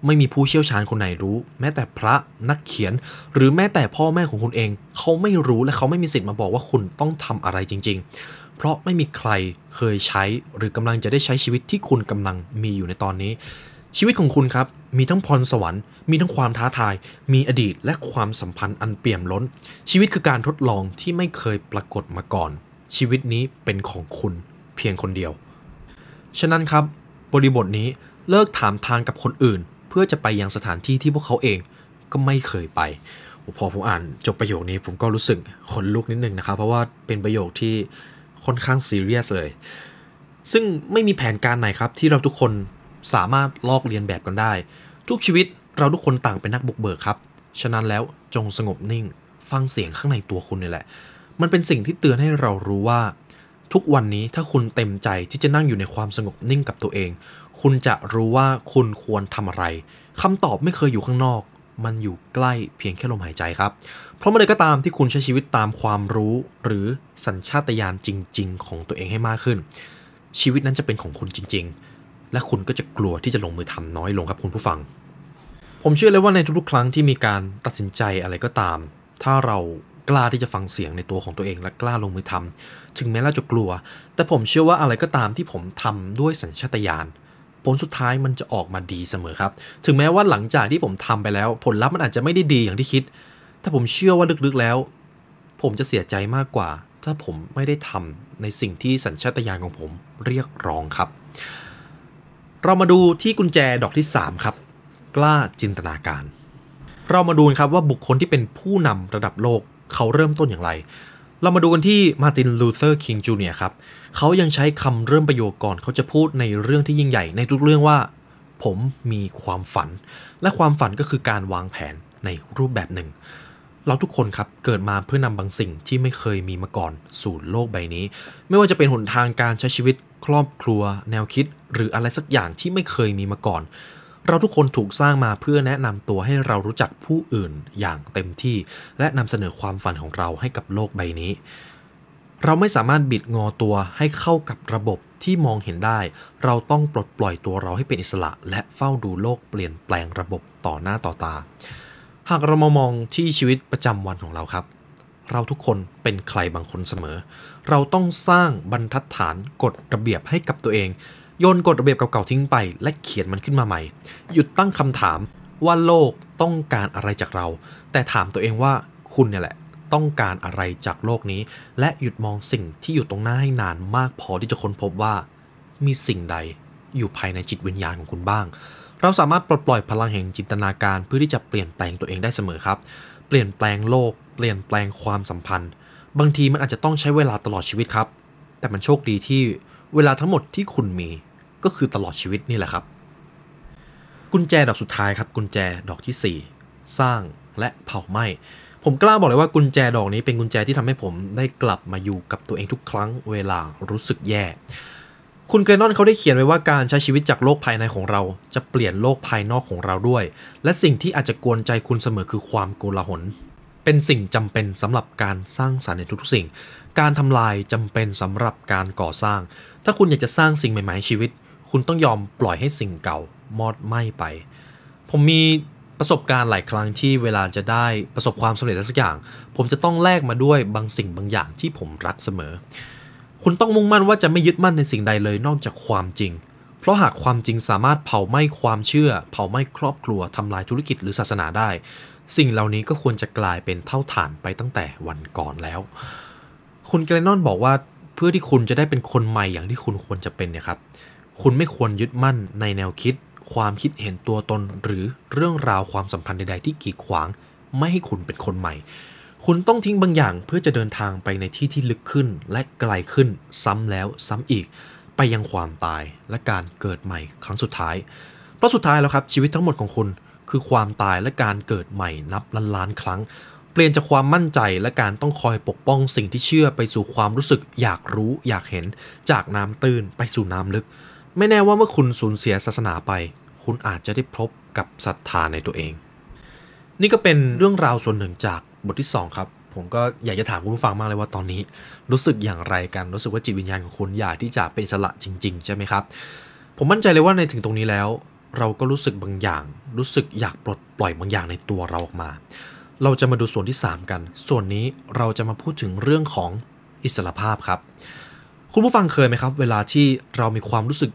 ไม่มีผู้เชี่ยวชาญคนไหนรู้ แม้แต่พระนักเขียน หรือแม้แต่พ่อแม่ของคุณเอง เขาไม่รู้และเขาไม่มีสิทธิ์มาบอกว่าคุณต้องทำอะไรจริง ๆ เพราะไม่มีใครเคยใช้หรือกำลังจะได้ใช้ชีวิตที่คุณกำลังมีอยู่ในตอนนี้ ชีวิตของคุณครับมีทั้งพรสวรรค์ มีทั้งความท้าทาย มีอดีตและความสัมพันธ์อันเปี่ยมล้น ชีวิตคือการทดลองที่ไม่เคยปรากฏมาก่อน ชีวิตนี้เป็นของคุณเพียงคนเดียว ฉะนั้นครับ บริบทนี้เลิกถามทางกับคนอื่น เพื่อจะไปยังสถานที่ที่พวกเขาเองก็ไม่เคยไป พอผมอ่านจบประโยคนี้ผมก็รู้สึกขนลุกนิดนึงนะครับ เพราะว่าเป็นประโยคที่ค่อนข้างซีเรียสเลย ซึ่งไม่มีแผนการไหนครับที่เราทุกคนสามารถลอกเลียนแบบกันได้ ทุกชีวิตเราทุกคนต่างเป็นนักบุกเบิกครับ ฉะนั้นแล้วจงสงบนิ่ง ฟังเสียงข้างในตัวคุณนี่แหละ มันเป็นสิ่งที่เตือนให้เรารู้ว่า ทุกวันนี้ถ้าคุณเต็มใจที่จะนั่งอยู่ในความสงบนิ่งกับตัวเอง คุณจะรู้ว่าคุณควรทำอะไรคำตอบไม่เคยอยู่ข้างนอก มันอยู่ใกล้เพียงแค่ลมหายใจครับ เพราะเมื่อใดก็ตามที่คุณใช้ชีวิตตามความรู้ หรือสัญชาตญาณจริง ๆ ของตัวเองให้มากขึ้น ชีวิตนั้นจะเป็นของคุณจริง ๆ และคุณก็จะกลัวที่จะลงมือทำน้อยลงครับคุณผู้ฟัง ผมเชื่อเลยว่าในทุกๆครั้งที่มีการตัดสินใจอะไรก็ตาม ถ้าเรา กล้าที่จะฟังเสียงในตัวของตัวเองและกล้าลงมือทำถึงแม้เราจะกลัว แต่ผมเชื่อว่าอะไรก็ตามที่ผมทำด้วยสัญชาตญาณผลสุดท้ายมันจะออกมาดีเสมอครับ ถึงแม้ว่าหลังจากที่ผมทำไปแล้ว ผลลัพธ์มันอาจจะไม่ได้ดีอย่างที่คิด แต่ผมเชื่อว่าลึกๆแล้ว ผมจะเสียใจมากกว่า ถ้าผมไม่ได้ทำในสิ่งที่สัญชาตญาณของผมเรียกร้องครับ เรามาดูที่กุญแจดอกที่ 3 ครับ กล้าจินตนาการ เรามาดูนะครับว่าบุคคลที่เป็นผู้นำระดับโลก เขาเริ่มต้นอย่างไร เรามาดูกันที่มาร์ตินลูเทอร์คิงจูเนียร์ครับเขายังใช้คำเริ่มประโยคก่อนเขาจะพูดในเรื่องที่ยิ่งใหญ่ในทุกเรื่องว่า ผมมีความฝัน และความฝันก็คือการวางแผนในรูปแบบหนึ่ง เราทุกคนครับเกิดมาเพื่อนำบางสิ่งที่ไม่เคยมีมาก่อนสู่โลกใบนี้ ไม่ว่าจะเป็นหนทางการใช้ชีวิตครอบครัว แนวคิด หรืออะไรสักอย่างที่ไม่เคยมีมาก่อน เราทุกคนถูกสร้างมาเพื่อแนะนำตัวให้เรารู้จักผู้อื่นอย่างเต็มที่ และนำเสนอความฝันของเราให้กับโลกใบนี้ เราไม่สามารถบิดงอตัวให้เข้ากับระบบที่มองเห็นได้ เราต้องปลดปล่อยตัวเราให้เป็นอิสระ และเฝ้าดูโลกเปลี่ยนแปลงระบบต่อหน้าต่อตา หากเรามามองที่ชีวิตประจำวันของเราครับ เราทุกคนเป็นใครบางคนเสมอ เราต้องสร้างบรรทัดฐานกฎระเบียบให้กับตัวเอง โยนกฎระเบียบเก่าๆทิ้งไป และเขียนมันขึ้นมาใหม่ หยุดตั้งคำถามว่าโลกต้องการอะไรจากเรา แต่ถามตัวเองว่าคุณเนี่ยแหละต้องการอะไรจากโลกนี้ และหยุดมองสิ่งที่อยู่ตรงหน้าให้นานมากพอที่จะค้นพบว่า มีสิ่งใดอยู่ภายในจิตวิญญาณของคุณบ้าง เราสามารถปลดปล่อยพลังแห่งจินตนาการเพื่อที่จะเปลี่ยนแปลงตัวเองได้เสมอครับ เปลี่ยนแปลงโลก เปลี่ยนแปลงความสัมพันธ์ บางทีมันอาจจะต้องใช้เวลาตลอดชีวิตครับ แต่มันโชคดีที่เวลาทั้งหมดที่คุณมี ก็คือตลอดชีวิตนี่แหละครับ กุญแจดอกสุดท้ายครับ กุญแจดอกที่ 4 สร้างและเผาไหม้ผมกล้าบอกเลยว่ากุญแจดอกนี้เป็นกุญแจที่ทำให้ผมได้กลับมาอยู่กับตัวเองทุกครั้งเวลารู้สึกแย่ คุณเกรนอนเขาได้เขียนไว้ว่าการใช้ชีวิตจากโลกภายในของเรา จะเปลี่ยนโลกภายนอกของเราด้วย และสิ่งที่อาจจะกวนใจคุณเสมอคือความโกลาหล เป็นสิ่งจำเป็นสำหรับการสร้างสรรค์ในทุกๆสิ่ง การทำลายจำเป็นสำหรับการก่อสร้าง ถ้าคุณอยากจะสร้างสิ่งใหม่ๆในชีวิต คุณต้องยอมปล่อยให้สิ่งเก่ามอดไหม้ไป ผมมีประสบการณ์หลายครั้งที่เวลาจะได้ประสบความสำเร็จสักอย่าง ผมจะต้องแลกมาด้วยบางสิ่งบางอย่างที่ผมรักเสมอ คุณต้องมุ่งมั่นว่าจะไม่ยึดมั่นในสิ่งใดเลยนอกจากความจริง เพราะหากความจริงสามารถเผาไหม้ความเชื่อ เผาไหม้ครอบครัวทำลายธุรกิจหรือศาสนาได้ สิ่งเหล่านี้ก็ควรจะกลายเป็นเท่าฐานไปตั้งแต่วันก่อนแล้ว คุณเกรนอนบอกว่าเพื่อที่คุณจะได้เป็นคนใหม่อย่างที่คุณควรจะเป็นเนี่ยครับ คุณไม่ควรยึดมั่นในแนวคิด ความคิดเห็นตัวตน หรือเรื่องราวความสัมพันธ์ใด ๆ ที่กีดขวาง ไม่ให้คุณเป็นคนใหม่ คุณต้องทิ้งบางอย่างเพื่อจะเดินทางไปในที่ที่ลึกขึ้น และไกลขึ้น ซ้ำแล้วซ้ำอีก ไปยังความตายและการเกิดใหม่ครั้งสุดท้าย เพราะสุดท้ายแล้วครับชีวิตทั้งหมดของคุณคือความตายและการเกิดใหม่นับล้านล้านๆครั้ง เปลี่ยนจากความมั่นใจและการต้องคอยปกป้องสิ่งที่เชื่อไปสู่ความรู้สึกอยากรู้อยากเห็น จากน้ำตื้นไปสู่น้ำลึก ไม่แน่ว่าเมื่อคุณสูญเสียศาสนาไป คุณอาจจะได้พบกับศรัทธาในตัวเอง นี่ก็เป็นเรื่องราวส่วนหนึ่งจากบทที่ 2 ครับ ผมก็อยากจะถามคุณผู้ฟังมากเลยว่าตอนนี้ รู้สึกอย่างไรกันรู้สึกว่าจิตวิญญาณของคุณอยากที่จะเป็นสระจริง ๆ ใช่ไหมครับ ผมมั่นใจเลยว่าในถึงตรงนี้แล้ว เราก็รู้สึกบางอย่าง รู้สึกอยากปลดปล่อยบางอย่างในตัวเราออกมา เราจะมาดูส่วนที่ 3 กัน ส่วนนี้เราจะมาพูดถึงเรื่องของอิสรภาพครับ คุณผู้ฟังเคยไหมครับ เวลาที่เรามีความรู้สึก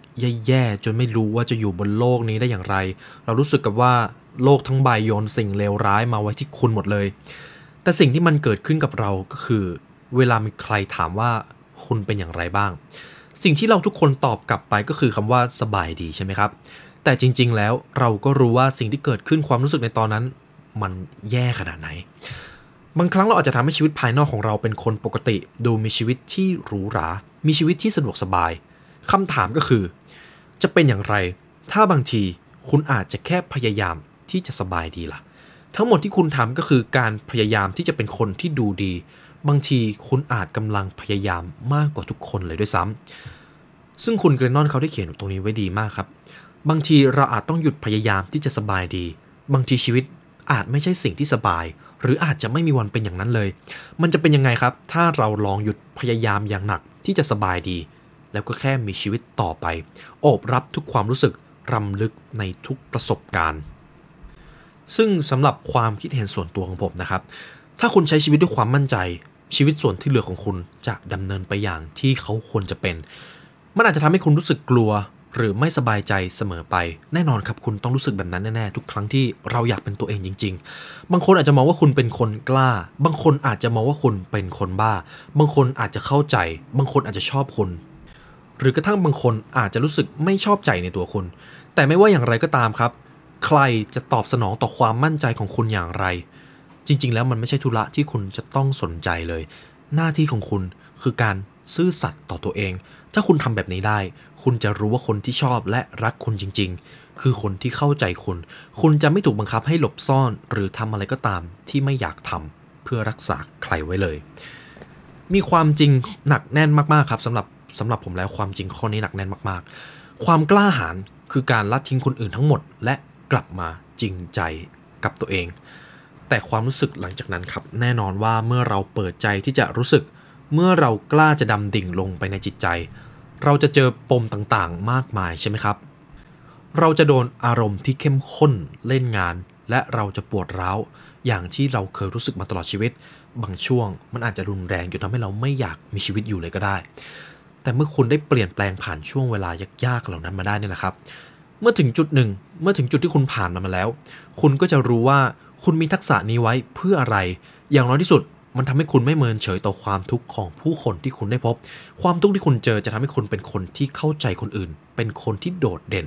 แย่ๆจนไม่รู้ว่าจะอยู่บนโลกนี้ได้อย่างไร เรารู้สึกกับว่าโลกทั้งใบโยนสิ่งเลวร้ายมาไว้ที่คุณหมดเลย แต่สิ่งที่มันเกิดขึ้นกับเราก็คือ เวลามีใครถามว่าคุณเป็นอย่างไรบ้าง สิ่งที่เราทุกคนตอบกลับไปก็คือคำว่าสบายดีใช่ไหมครับ แต่จริง ๆ แล้วเราก็รู้ว่าสิ่งที่เกิดขึ้นความรู้สึกในตอนนั้น มันแย่ขนาดไหนบางครั้งเราอาจจะทำให้ชีวิตภายนอกของเราเป็นคนปกติ ดูมีชีวิตที่หรูหรา มีชีวิตที่สะดวกสบายคำถามก็คือ จะเป็นอย่างไร ถ้าบางทีคุณอาจจะแค่พยายามที่จะสบายดีล่ะ ทั้งหมดที่คุณทำก็คือการพยายามที่จะเป็นคนที่ดูดี บางทีคุณอาจกำลังพยายามมากกว่าทุกคนเลยด้วยซ้ำซึ่งคุณเกรนนอนเขาได้เขียนตรงนี้ไว้ดีมากครับ บางทีเราอาจต้องหยุดพยายามที่จะสบายดี บางทีชีวิตอาจไม่ใช่สิ่งที่สบาย หรืออาจจะไม่มีวันเป็นอย่างนั้นเลย มันจะเป็นยังไงครับ ถ้าเราลองหยุดพยายามอย่างหนัก ที่จะสบายดี แล้วก็แค่มีชีวิตต่อไป โอบรับทุกความรู้สึกรำลึกในทุกประสบการณ์ ซึ่งสำหรับความคิดเห็นส่วนตัวของผมนะครับ ถ้าคุณใช้ชีวิตด้วยความมั่นใจ ชีวิตส่วนที่เหลือของคุณจะดำเนินไปอย่างที่เขาควรจะเป็น มันอาจจะทำให้คุณรู้สึกกลัว หรือไม่สบายใจเสมอไป แน่นอนครับคุณต้องรู้สึกแบบนั้นแน่ๆ ทุกครั้งที่เราอยากเป็นตัวเองจริง ๆ บางคนอาจจะมองว่าคุณเป็นคนกล้า บางคนอาจจะมองว่าคุณเป็นคนบ้า บางคนอาจจะเข้าใจ บางคนอาจจะชอบคุณ หรือกระทั่งบางคนอาจจะรู้สึกไม่ชอบใจในตัวคุณ แต่ไม่ว่าอย่างไรก็ตามครับ ใครจะตอบสนองต่อความมั่นใจของคุณอย่างไร จริง ๆ แล้วมันไม่ใช่ธุระที่คุณจะต้องสนใจเลย หน้าที่ของคุณคือการ ซื่อสัตย์ต่อตัวเอง ถ้าคุณทำแบบนี้ได้ คุณจะรู้ว่าคนที่ชอบและรักคุณจริง ๆ คือคนที่เข้าใจคุณ คุณจะไม่ถูกบังคับให้หลบซ่อน หรือทำอะไรก็ตามที่ไม่อยากทำเพื่อรักษาใครไว้เลย มีความจริงหนักแน่นมากๆครับสำหรับสำหรับผมแล้วความจริงข้อนี้หนักแน่นมากๆ ความกล้าหาญคือการละทิ้งคนอื่นทั้งหมด และกลับมาจริงใจกับตัวเอง แต่ความรู้สึกหลังจากนั้นครับแน่นอนว่าเมื่อเราเปิดใจที่จะรู้สึก เมื่อเรากล้าจะดำดิ่งลงไปในจิตใจ เราจะเจอปมต่างๆ มากมายใช่ไหมครับ เราจะโดนอารมณ์ที่เข้มข้นเล่นงาน และเราจะปวดร้าวอย่างที่เราเคยรู้สึกมาตลอดชีวิต บางช่วงมันอาจจะรุนแรงจนทำให้เราไม่อยากมีชีวิตอยู่เลยก็ได้ แต่เมื่อคุณได้เปลี่ยนแปลงผ่านช่วงเวลายากๆเหล่านั้นมาได้นี่ยนะครับ เมื่อถึงจุดหนึ่ง เมื่อถึงจุดที่คุณผ่านมันมาแล้ว คุณก็จะรู้ว่าคุณมีทักษะนี้ไว้เพื่ออะไร อย่างน้อยที่สุด มันทำให้คุณไม่เมินเฉยต่อความทุกข์ของผู้คนที่คุณได้พบ ความทุกข์ที่คุณเจอจะทำให้คุณเป็นคนที่เข้าใจคนอื่น เป็นคนที่โดดเด่น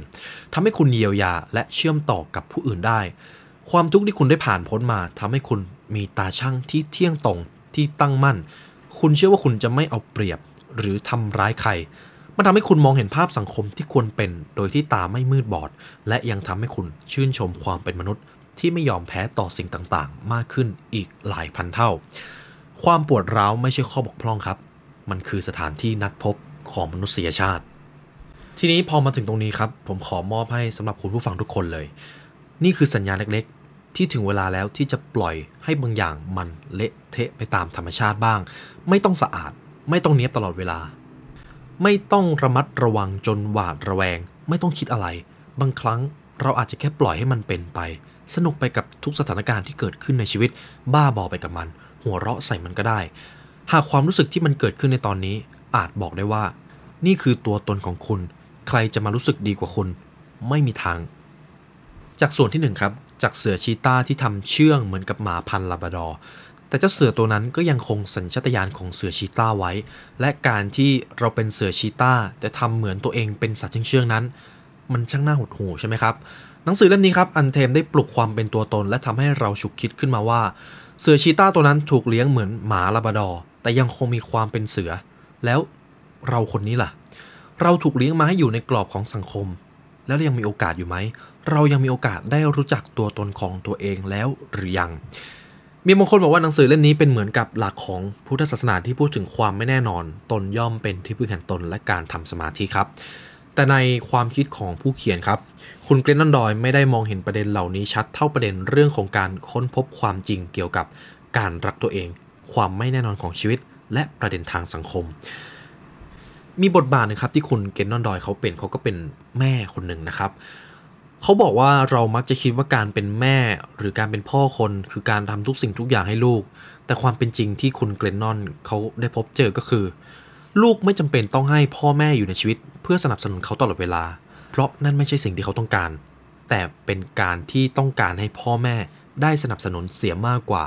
ทำให้คุณเยียวยาและเชื่อมต่อกับผู้อื่นได้ ความทุกข์ที่คุณได้ผ่านพ้นมาทำให้คุณมีตาช่างที่เที่ยงตรงที่ตั้งมั่น คุณเชื่อว่าคุณจะไม่เอาเปรียบหรือทำร้ายใคร มันทำให้คุณมองเห็นภาพสังคมที่ควรเป็น โดยที่ตาไม่มืดบอด และยังทำให้คุณชื่นชมความเป็นมนุษย์ ที่ไม่ยอมแพ้ต่อสิ่งต่างๆ มากขึ้นอีกหลายพันเท่า ความปวดร้าวไม่ใช่ข้อบกพร่องครับ มันคือสถานที่นัดพบของมนุษยชาติ ทีนี้พอมาถึงตรงนี้ครับ ผมขอมอบให้สำหรับคุณผู้ฟังทุกคนเลย นี่คือสัญญาณเล็กๆ ที่ถึงเวลาแล้วที่จะปล่อยให้บางอย่างมันเละเทะไปตามธรรมชาติบ้าง ไม่ต้องสะอาด ไม่ต้องเนี้ยบตลอดเวลา ไม่ต้องระมัดระวังจนหวาดระแวง ไม่ต้องคิดอะไร บางครั้งเราอาจจะแค่ปล่อยให้มันเป็นไป สนุกไปกับทุกสถานการณ์ที่เกิดขึ้นในชีวิต บ้าบอไปกับมัน หัวเราะใส่มันก็ได้ หากความรู้สึกที่มันเกิดขึ้นในตอนนี้ อาจบอกได้ว่า นี่คือตัวตนของคุณ ใครจะมารู้สึกดีกว่าคุณ ไม่มีทาง จากส่วนที่หนึ่งครับจากเสือชีต้าที่ทำเชื่องเหมือนกับหมาพันลาบราดอแต่เจ้าเสือตัวนั้นก็ยังคงสัญชาตญาณของเสือชีต้าไว้ และการที่เราเป็นเสือชีต้าแต่ทำเหมือนตัวเองเป็นสัตว์เชื่องๆนั้น มันช่างน่าหดหู่ใช่ไหมครับ หนังสือเล่มนี้ครับอันเทมได้ปลุกความเป็นตัวตน และทำให้เราฉุกคิดขึ้นมาว่า เสือชีต้าตัวนั้นถูกเลี้ยงเหมือนหมาลาบราดอ์แต่ยังคงมีความเป็นเสือ แล้วเราคนนี้ล่ะ เราถูกเลี้ยงมาให้อยู่ในกรอบของสังคม แล้วยังมีโอกาสอยู่ไหม เรายังมีโอกาสได้รู้จักตัวตนของตัวเองแล้วหรือยัง มีบางคนบอกว่าหนังสือเล่มนี้เป็นเหมือนกับหลักของพุทธศาสนาที่พูดถึงความไม่แน่นอน ตนย่อมเป็นที่พึ่งแห่งตนและการทำสมาธิครับ แต่ในความคิดของผู้เขียนครับคุณเกรนนันดอยไม่ได้มองเห็นประเด็นเหล่านี้ชัดเท่าประเด็นเรื่องของการค้นพบความจริงเกี่ยวกับการรักตัวเอง ความไม่แน่นอนของชีวิต และประเด็นทางสังคม มีบทบาทหนึงครับที่คุณเกรนนอนดอยเขาเป็นเขาก็เป็นแม่คนหนึ่งนะครับเขาบอกว่าเรามักจะคิดว่าการเป็นแม่หรือการเป็นพ่อคนคือการทำทุกสิ่งทุกอย่างให้ลูก แต่ความเป็นจริงที่คุณเกรนนอนเขาได้พบเจอก็คือ ลูกไม่จำเป็นต้องให้พ่อแม่อยู่ในชีวิต เพื่อสนับสนุนเขาตลอดเวลา เพราะนั่นไม่ใช่สิ่งที่เขาต้องการ แต่เป็นการที่ต้องการให้พ่อแม่ได้สนับสนุนเสียมากกว่า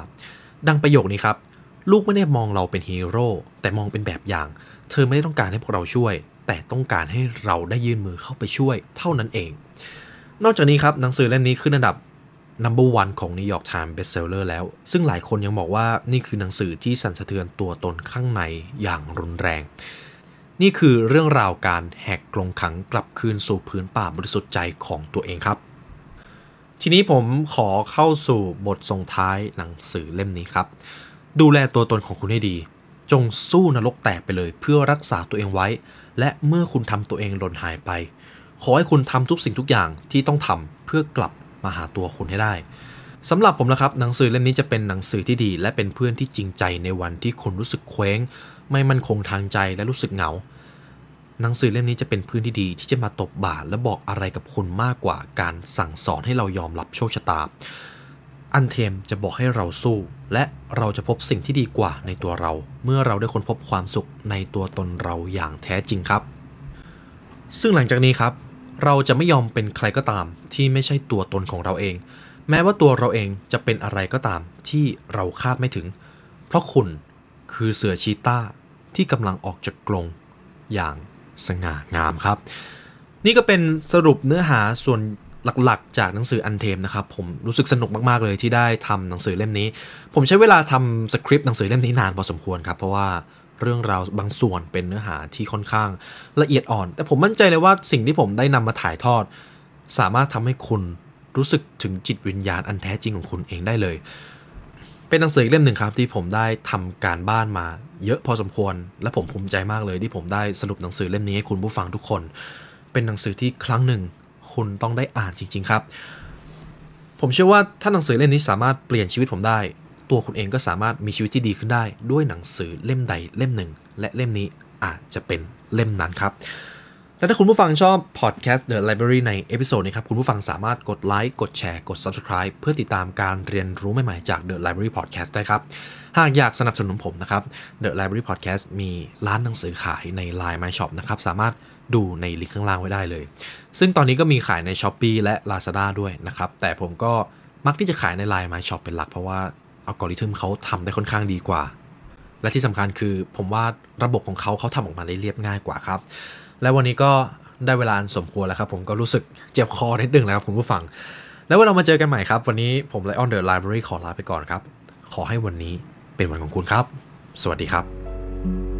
ดังประโยคนี้ครับ ลูกไม่ได้มองเราเป็นฮีโร่แต่มองเป็นแบบอย่าง เธอไม่ได้ต้องการให้พวกเราช่วย แต่ต้องการให้เราได้ยื่นมือเข้าไปช่วย เท่านั้นเอง นอกจากนี้ครับหนังสือเล่มนี้ขึ้นอันดับ number one ของ New York Times bestseller แล้ว ซึ่งหลายคนยังบอกว่านี่คือหนังสือที่สั่นสะเทือนตัวตนข้างในอย่างรุนแรง นี่คือเรื่องราวการแหกกรงขังกลับคืนสู่พื้นป่าบริสุทธิ์ใจของตัวเองครับ ทีนี้ผมขอเข้าสู่บทส่งท้ายหนังสือเล่มนี้ครับ ดูแลตัวตนของคุณให้ดี จงสู้นรกแตกไปเลยเพื่อรักษาตัวเองไว้ และเมื่อคุณทำตัวเองหล่นหายไป ขอให้คุณทำทุกสิ่งทุกอย่างที่ต้องทำเพื่อกลับมาหาตัวคุณให้ได้สำหรับผมนะครับหนังสือเล่มนี้จะเป็นหนังสือที่ดี และเป็นเพื่อนที่จริงใจในวันที่คุณรู้สึกเคว้ง ไม่มั่นคงทางใจและรู้สึกเหงา หนังสือเล่มนี้จะเป็นพื้นที่ดีที่จะมาตบบาและบอกอะไรกับคุณมากกว่าการสั่งสอนให้เรายอมรับโชคชะตา อันเทมจะบอกให้เราสู้ และเราจะพบสิ่งที่ดีกว่าในตัวเรา เมื่อเราได้ค้นพบความสุขในตัวตนเราอย่างแท้จริงครับ ซึ่งหลังจากนี้ครับ เราจะไม่ยอมเป็นใครก็ตาม ที่ไม่ใช่ตัวตนของเราเอง แม้ว่าตัวเราเองจะเป็นอะไรก็ตามที่เราคาดไม่ถึง เพราะคุณ คือเสือชีต้าที่กำลังออกจากกรงอย่างสง่างามครับ นี่ก็เป็นสรุปเนื้อหาส่วนหลักๆ จากหนังสืออันเทมนะครับ ผมรู้สึกสนุกมากๆเลยที่ได้ทำหนังสือเล่มนี้ ผมใช้เวลาทำสคริปต์หนังสือเล่มนี้นานพอสมควรครับเพราะว่าเรื่องราวบางส่วนเป็นเนื้อหาที่ค่อนข้างละเอียดอ่อน แต่ผมมั่นใจเลยว่าสิ่งที่ผมได้นำมาถ่ายทอด สามารถทำให้คุณรู้สึกถึงจิตวิญญาณอันแท้จริงของคุณเองได้เลย เป็นหนังสืออีกเล่มหนึ่งครับที่ผมได้ทำการบ้านมาเยอะพอสมควร และผมภูมิใจมากเลยที่ผมได้สรุปหนังสือเล่มนี้ให้คุณผู้ฟังทุกคน เป็นหนังสือที่ครั้งหนึ่ง คุณต้องได้อ่านจริง ๆ ครับ ผมเชื่อว่าถ้าหนังสือเล่มนี้สามารถเปลี่ยนชีวิตผมได้ ตัวคุณเองก็สามารถมีชีวิตที่ดีขึ้นได้ ด้วยหนังสือเล่มใดเล่มหนึ่ง และเล่มนี้อาจจะเป็นเล่มนั้นครับ และถ้าคุณผู้ฟังชอบ Podcast The Library ใน episode นี้ครับ คุณผู้ฟังสามารถกดไลค์ กดแชร์ กด Subscribe เพื่อติดตามการเรียนรู้ใหม่ๆจาก The Library Podcast ได้ครับ หากอยากสนับสนุนผมนะครับ The Library Podcast มีร้านหนังสือขายใน Line My Shop นะครับ สามารถดูในลิงก์ข้างล่างไว้ได้เลย ซึ่งตอนนี้ก็มีขายใน s h อ p e e และ Lazada ด้วยนะครับ แต่ผมก็มักที่จะขายใน Line My Shop เป็นหลักเพราะว่าอัลกอริทึมเขาทำได้ค่อนข้างดีกว่า และที่สำคัญคือผมว่าระบบของเขาเขาทำออกมาได้เรียบง่ายกว่าครับ และวันนี้ก็ได้เวลาสมควรแล้วครับ ผมก็รู้สึกเจ็บคอนิดนึงแล้วครับคุณผู้ฟัง แล้วเวลามาเจอกันใหม่ครับ วันนี้ผมไลออนเดอะไลบรารีขอลาไปก่อนครับขขอให้วันนี้เป็นวันของคุณครับ สวัสดีครับ